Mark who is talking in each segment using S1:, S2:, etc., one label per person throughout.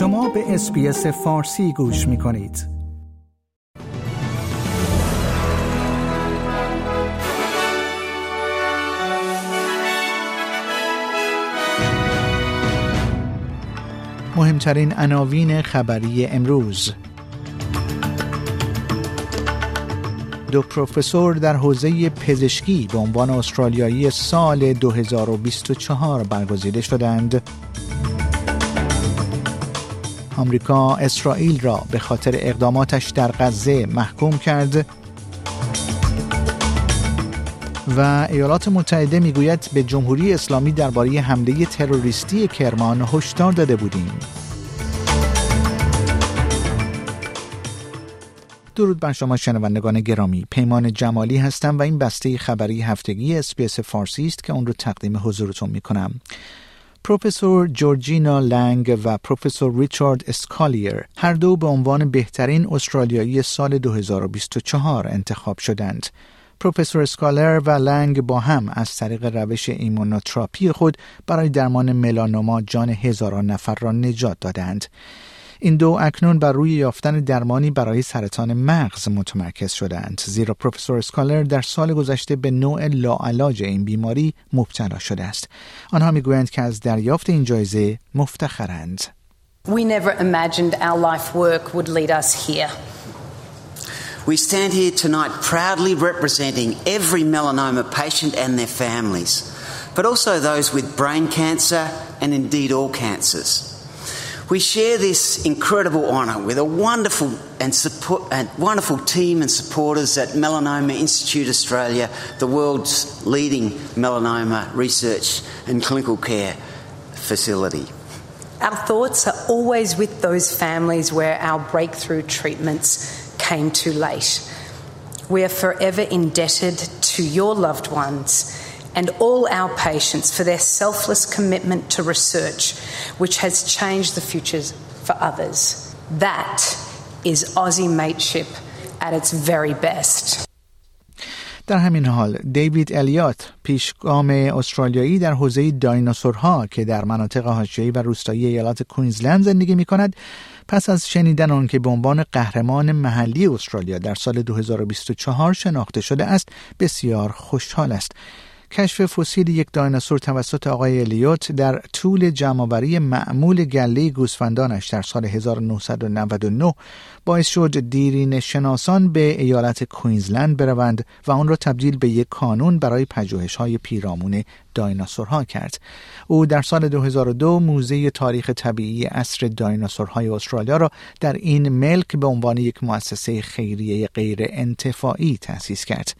S1: شما به اسپیس فارسی گوش می کنید. مهمترین عناوین خبری امروز دو پروفسور در حوزه پزشکی به عنوان استرالیایی سال 2024 برگزیده شدند. آمریکا اسرائیل را به خاطر اقداماتش در غزه محکوم کرد. و ایالات متحده می‌گوید به جمهوری اسلامی درباره حمله تروریستی کرمان هشدار داده بودیم. درود بر شما شنوندگان گرامی. پیمان جمالی هستم و این بسته خبری هفتگی اسپیس فارسی است که اون رو تقدیم حضورتون می کنم پروفسور جورجینا لنگ و پروفسور ریچارد اسکالر هر دو به عنوان بهترین استرالیایی سال 2024 انتخاب شدند. پروفسور اسکالر و لنگ با هم از طریق روش ایمونوتراپی خود برای درمان ملانوما جان هزاران نفر را نجات دادند. این دو اکنون بر روی یافتن درمانی برای سرطان مغز متمرکز شدند زیرا پروفسور اسکالر در سال گذشته به نوع لاعلاج این بیماری مبتلا شده است آنها می‌گویند که از دریافت این جایزه مفتخرند
S2: We never imagined our life work would lead us here.
S3: We stand here tonight proudly representing every melanoma patient and their families, but also those with brain cancer and indeed all cancers. We share this incredible honour with a wonderful and, support, and wonderful team and supporters at Melanoma Institute Australia, the world's leading melanoma research and clinical care facility.
S2: Our thoughts are always with those families where our breakthrough treatments came too late. We are forever indebted to your loved ones and all our patients for their selfless commitment to research, which has changed the futures for others. That is Aussie mateship at its very best.
S1: در همین حال دیوید الیات پیشگام استرالیایی در حوزه دایناسورها که در مناطق حاشیه‌ای و روستایی ایالات کوینزلند زندگی می کند پس از شنیدن آن که به عنوان قهرمان محلی استرالیا در سال 2024 شناخته شده است بسیار خوشحال است کشف فسیل یک دایناسور توسط آقای الیوت در طول جمعآوری معمول گله گوسفندانش در سال 1999 باعث شد دیرین شناسان به ایالت کوینزلند بروند و آن را تبدیل به یک کانون برای پژوهش های پیرامون دایناسورها کرد. او در سال 2002 موزه تاریخ طبیعی اصر دایناسورهای استرالیا را در این ملک به عنوان یک مؤسسه خیریه غیر انتفاعی تأسیس کرد.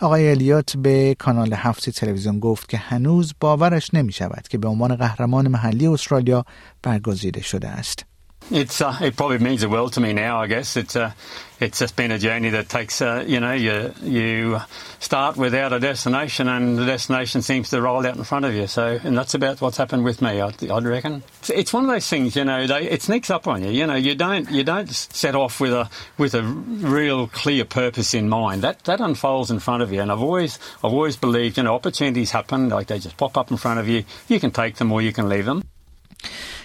S1: آقای الیوت به کانال هفت تلویزیون گفت که هنوز باورش نمی شود که به عنوان قهرمان محلی استرالیا برگزیده شده است.
S4: It's uh, it probably means the world to me now. I guess it's uh, it's just been a journey that takes uh, you know you you start without a destination and the destination seems to roll out in front of you. So and that's about what's happened with me. I'd, I'd reckon it's, it's one of those things. You know, they, it sneaks up on you. You know, you don't you don't set off with a with a real clear purpose in mind. That that unfolds in front of you. And I've always I've always believed you know opportunities happen like they just pop up in front of you. You can take them or you can leave them.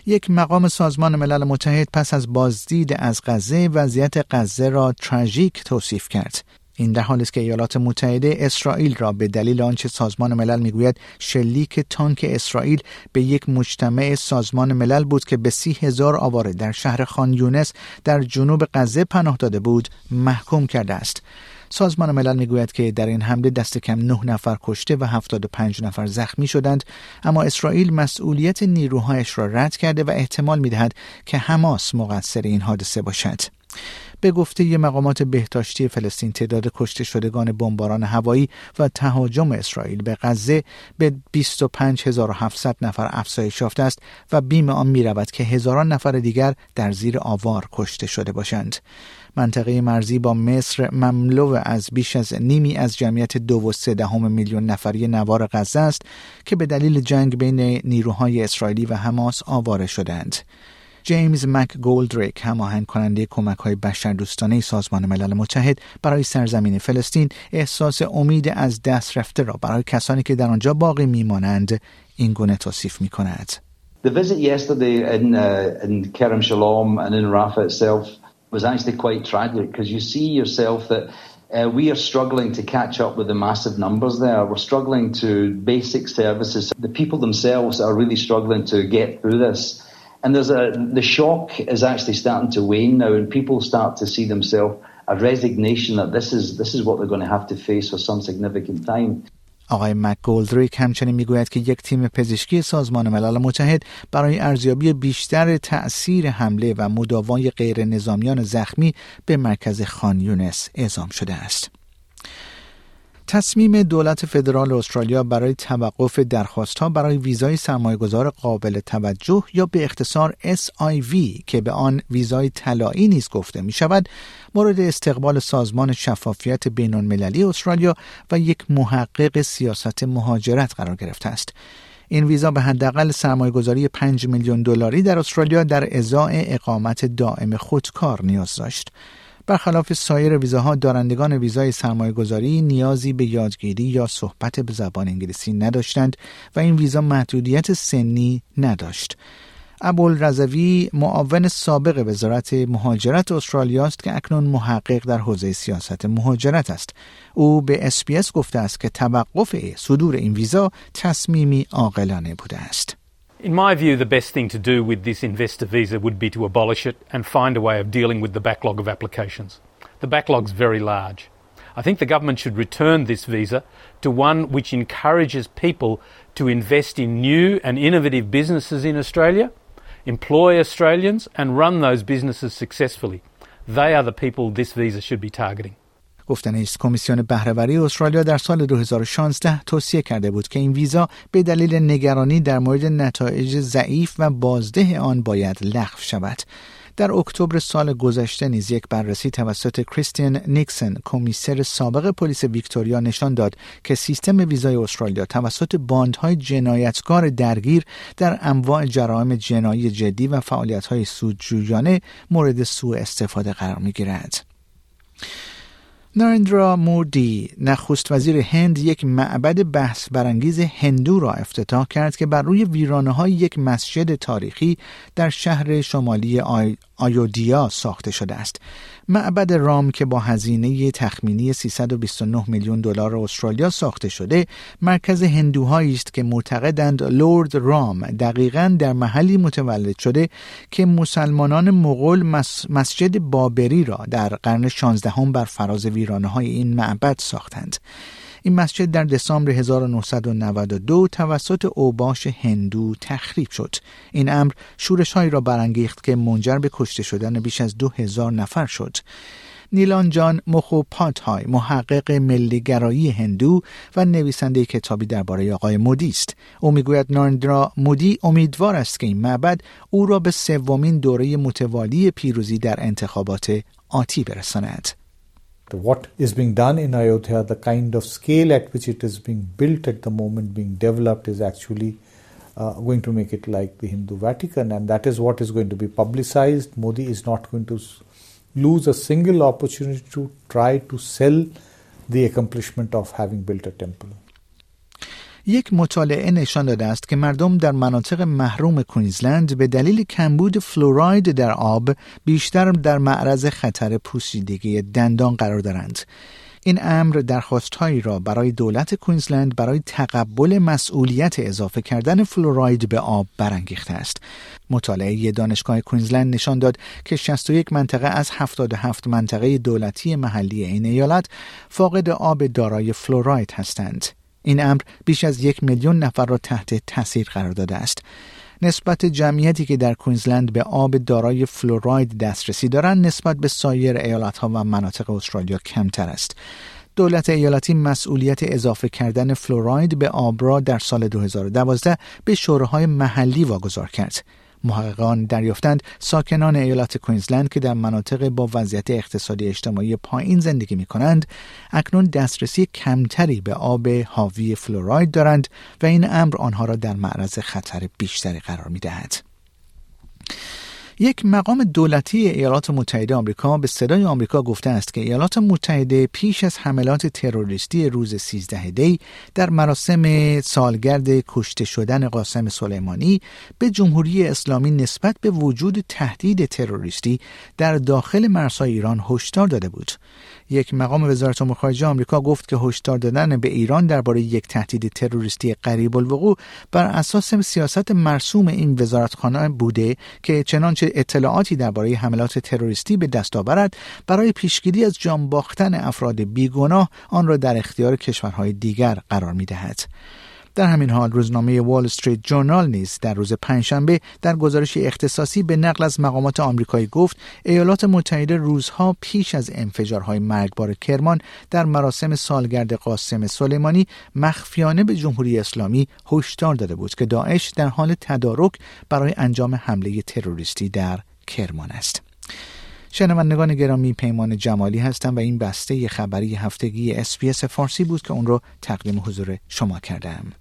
S1: یک مقام سازمان ملل متحد پس از بازدید از غزه وضعیت غزه را تراژیک توصیف کرد. این در حالی است که ایالات متحده اسرائیل را به دلیل آنچه سازمان ملل می‌گوید شلیک تانک اسرائیل به یک مجتمع سازمان ملل بود که به سی هزار آواره در شهر خان یونس در جنوب غزه پناه داده بود محکوم کرده است. سازمان ملل می‌گوید که در این حمله دست کم نه نفر کشته و 75 نفر زخمی شدند اما اسرائیل مسئولیت نیروهایش را رد کرده و احتمال می‌دهد که حماس مقصر این حادثه باشد به گفته مقامات بهداشتی فلسطین تعداد کشته شدگان بمباران هوایی و تهاجم اسرائیل به غزه به 25700 نفر افزایش یافته است و بیم آن می رود که هزاران نفر دیگر در زیر آوار کشته شده باشند. منطقه مرزی با مصر مملو از بیش از نیمی از جمعیت دو و سه میلیون نفری نوار غزه است که به دلیل جنگ بین نیروهای اسرائیلی و حماس آواره شدند. جیمز مک گولدریک هماهنگ کننده کمک های بشردوستانه سازمان ملل متحد برای سرزمین فلسطین احساس امید از دست رفته را برای کسانی که در آنجا باقی میمانند این گونه توصیف می کند.
S5: The visit yesterday in, uh, in Kerem Shalom and in Rafah itself was actually quite tragic because you see yourself that uh, we are struggling to catch up with the massive numbers there. We're struggling to basic services. The people themselves are really struggling to get through this. And there's a, the shock is actually starting to wane now and people start to see themselves a resignation that this is, this is what they're going to have to face for some significant time.
S1: آقای مکگولدریک همچنین می‌گوید که یک تیم پزشکی سازمان ملل متحد برای ارزیابی بیشتر تأثیر حمله و مداوای غیر نظامیان زخمی به مرکز خان یونس اعزام شده است. تصمیم دولت فدرال استرالیا برای توقف درخواست ها برای ویزای سرمایهگذار قابل توجه یا به اختصار SIV که به آن ویزای طلایی نیز گفته می شود مورد استقبال سازمان شفافیت بین المللی استرالیا و یک محقق سیاست مهاجرت قرار گرفته است. این ویزا به حداقل سرمایهگذاری 5 میلیون دلاری در استرالیا در ازای اقامت دائم خودکار نیاز داشت. برخلاف سایر ویزاها دارندگان ویزای سرمایه گذاری نیازی به یادگیری یا صحبت به زبان انگلیسی نداشتند و این ویزا محدودیت سنی نداشت. ابول رضوی معاون سابق وزارت مهاجرت استرالیا است که اکنون محقق در حوزه سیاست مهاجرت است او به SBS گفته است که توقف صدور این ویزا تصمیمی عاقلانه بوده است
S6: In my view, the best thing to do with this investor visa would be to abolish it and find a way of dealing with the backlog of applications. The backlog's very large. I think the government should return this visa to one which encourages people to invest in new and innovative businesses in Australia, employ Australians, and run those businesses successfully. They are the people this visa should be targeting.
S1: گفتنی است کمیسیون بهرهوری استرالیا در سال 2016 توصیه کرده بود که این ویزا به دلیل نگرانی در مورد نتایج ضعیف و بازده آن باید لغو شود در اکتبر سال گذشته نیز یک بررسی توسط کریستین نیکسن کمیسر سابق پلیس ویکتوریا نشان داد که سیستم ویزای استرالیا توسط باندهای جنایتکار درگیر در انواع جرائم جنایی جدی و فعالیت‌های سودجویانه مورد سوء استفاده قرار می‌گیرد. نارندرا مودی نخست وزیر هند یک معبد بحث برانگیز هندو را افتتاح کرد که بر روی ویرانه های یک مسجد تاریخی در شهر شمالی. آیودیا ساخته شده است. معبد رام که با هزینه تخمینی 329 میلیون دلار استرالیا ساخته شده مرکز هندوهایی است که معتقدند لورد رام دقیقا در محلی متولد شده که مسلمانان مغول مسجد بابری را در قرن 16 بر فراز ویرانه های این معبد ساختند این مسجد در دسامبر 1992 توسط اوباش هندو تخریب شد. این امر شورش هایی را برانگیخت که منجر به کشته شدن بیش از دو هزار نفر شد. نیلان جان های محقق ملیگرایی هندو و نویسنده کتابی درباره آقای مودی است او می‌گوید نارندرا مودی امیدوار است که این معبد او را به سومین دوره متوالی پیروزی در انتخابات آتی برساند
S7: what is being done in Ayodhya, the kind of scale at which it is being built at the moment, being developed, is actually uh, going to make it like the Hindu Vatican, and that is what is going to be publicized. Modi is not going to lose a single opportunity to try to sell the accomplishment of having built a temple.
S1: یک مطالعه نشان داده است که مردم در مناطق محروم کوینزلند به دلیل کمبود فلوراید در آب بیشتر در معرض خطر پوسیدگی دندان قرار دارند. این امر درخواستهایی را برای دولت کوینزلند برای تقبل مسئولیت اضافه کردن فلوراید به آب برانگیخته است. مطالعه دانشگاه کوینزلند نشان داد که 61 منطقه از 77 منطقه دولتی محلی این ایالت فاقد آب دارای فلوراید هستند. این امر بیش از یک میلیون نفر را تحت تاثیر قرار داده است. نسبت جمعیتی که در کوینزلند به آب دارای فلوراید دسترسی دارند نسبت به سایر ایالتها و مناطق استرالیا کمتر است. دولت ایالتی مسئولیت اضافه کردن فلوراید به آب را در سال 2012 به شوراهای محلی واگذار کرد. محققان دریافتند ساکنان ایالت کوینزلند که در مناطق با وضعیت اقتصادی اجتماعی پایین زندگی می کنند اکنون دسترسی کمتری به آب حاوی فلوراید دارند و این امر آنها را در معرض خطر بیشتری قرار می دهد. یک مقام دولتی ایالات متحده آمریکا به صدای آمریکا گفته است که ایالات متحده پیش از حملات تروریستی روز 13 دی در مراسم سالگرد کشته شدن قاسم سلیمانی به جمهوری اسلامی نسبت به وجود تهدید تروریستی در داخل مرزهای ایران هشدار داده بود. یک مقام وزارت امور خارجه آمریکا گفت که هشدار دادن به ایران درباره یک تهدید تروریستی قریب الوقوع بر اساس سیاست مرسوم این وزارتخانه بوده که چنانچه اطلاعاتی درباره حملات تروریستی به دست آورد برای پیشگیری از جان باختن افراد بیگناه آن را در اختیار کشورهای دیگر قرار می دهد. در همین حال روزنامه وال استریت جورنال نیز در روز پنجشنبه در گزارش اختصاصی به نقل از مقامات آمریکایی گفت ایالات متحده روزها پیش از انفجارهای مرگبار کرمان در مراسم سالگرد قاسم سلیمانی مخفیانه به جمهوری اسلامی هشدار داده بود که داعش در حال تدارک برای انجام حمله تروریستی در کرمان است. شنوندگان گرامی پیمان جمالی هستم و این بسته خبری هفتگی SBS فارسی بود که اون رو تقدیم حضور شما کردم.